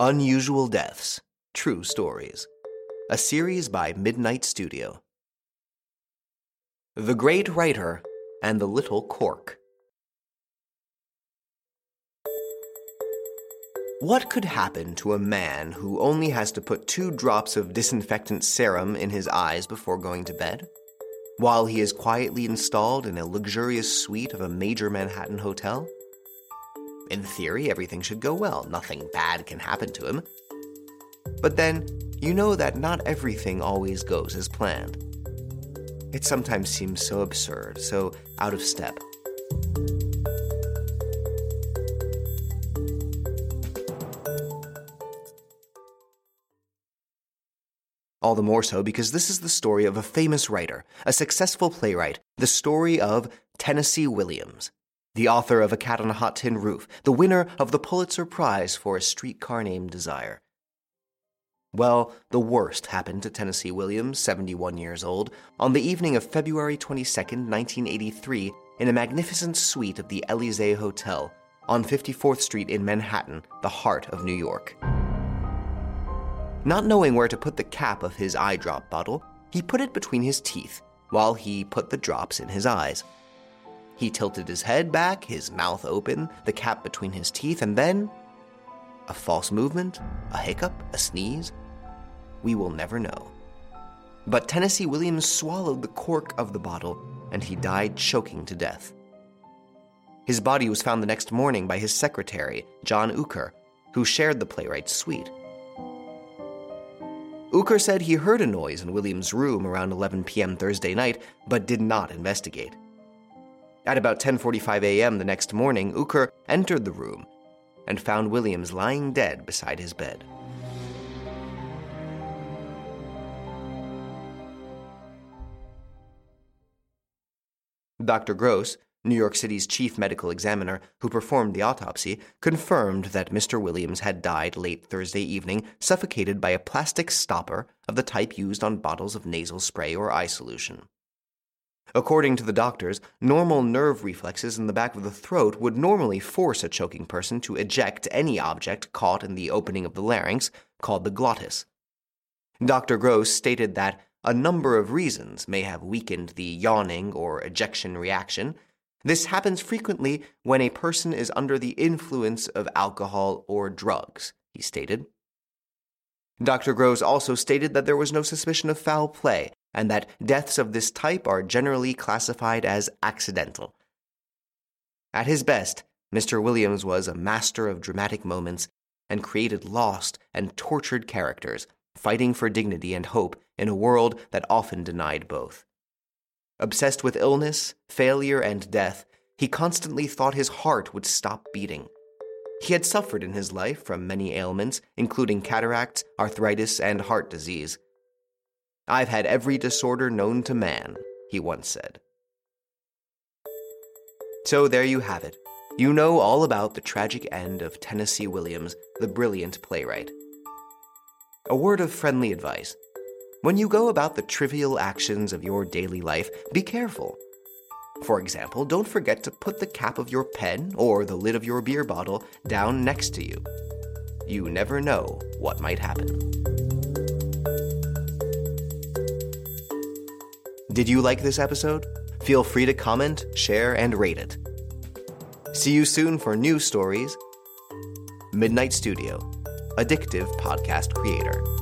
Unusual Deaths True Stories, a series by Midnight Studio. The Great Writer and the Little Cork. What could happen to a man who only has to put two drops of disinfectant serum in his eyes before going to bed? While he is quietly installed in a luxurious suite of a major Manhattan hotel? In theory, everything should go well, nothing bad can happen to him. But then, you know that not everything always goes as planned. It sometimes seems so absurd, so out of step. All the more so because this is the story of a famous writer, a successful playwright, the story of Tennessee Williams, the author of A Cat on a Hot Tin Roof, the winner of the Pulitzer Prize for A Streetcar Named Desire. Well, the worst happened to Tennessee Williams, 71 years old, on the evening of February 22, 1983, in a magnificent suite of the Elysee Hotel on 54th Street in Manhattan, the heart of New York. Not knowing where to put the cap of his eye drop bottle, he put it between his teeth while he put the drops in his eyes. He tilted his head back, his mouth open, the cap between his teeth, and then a false movement, a hiccup, a sneeze. We will never know. But Tennessee Williams swallowed the cork of the bottle and he died choking to death. His body was found the next morning by his secretary, John Uecker, who shared the playwright's suite. Uecker said he heard a noise in Williams' room around 11 p.m. Thursday night, but did not investigate. At about 10:45 a.m. the next morning, Uecker entered the room and found Williams lying dead beside his bed. Dr. Gross, New York City's chief medical examiner who performed the autopsy, confirmed that Mr. Williams had died late Thursday evening, suffocated by a plastic stopper of the type used on bottles of nasal spray or eye solution. According to the doctors, normal nerve reflexes in the back of the throat would normally force a choking person to eject any object caught in the opening of the larynx, called the glottis. Dr. Gross stated that a number of reasons may have weakened the yawning or ejection reaction, this happens frequently when a person is under the influence of alcohol or drugs, he stated. Dr. Gross also stated that there was no suspicion of foul play and that deaths of this type are generally classified as accidental. At his best, Mr. Williams was a master of dramatic moments and created lost and tortured characters, fighting for dignity and hope in a world that often denied both. Obsessed with illness, failure, and death, he constantly thought his heart would stop beating. He had suffered in his life from many ailments, including cataracts, arthritis, and heart disease. I've had every disorder known to man, he once said. So there you have it. You know all about the tragic end of Tennessee Williams, the brilliant playwright. A word of friendly advice when you go about the trivial actions of your daily life, be careful. For example, don't forget to put the cap of your pen or the lid of your beer bottle down next to you. You never know what might happen. Did you like this episode? Feel free to comment, share, and rate it. See you soon for new stories. Midnight Studio, addictive podcast creator.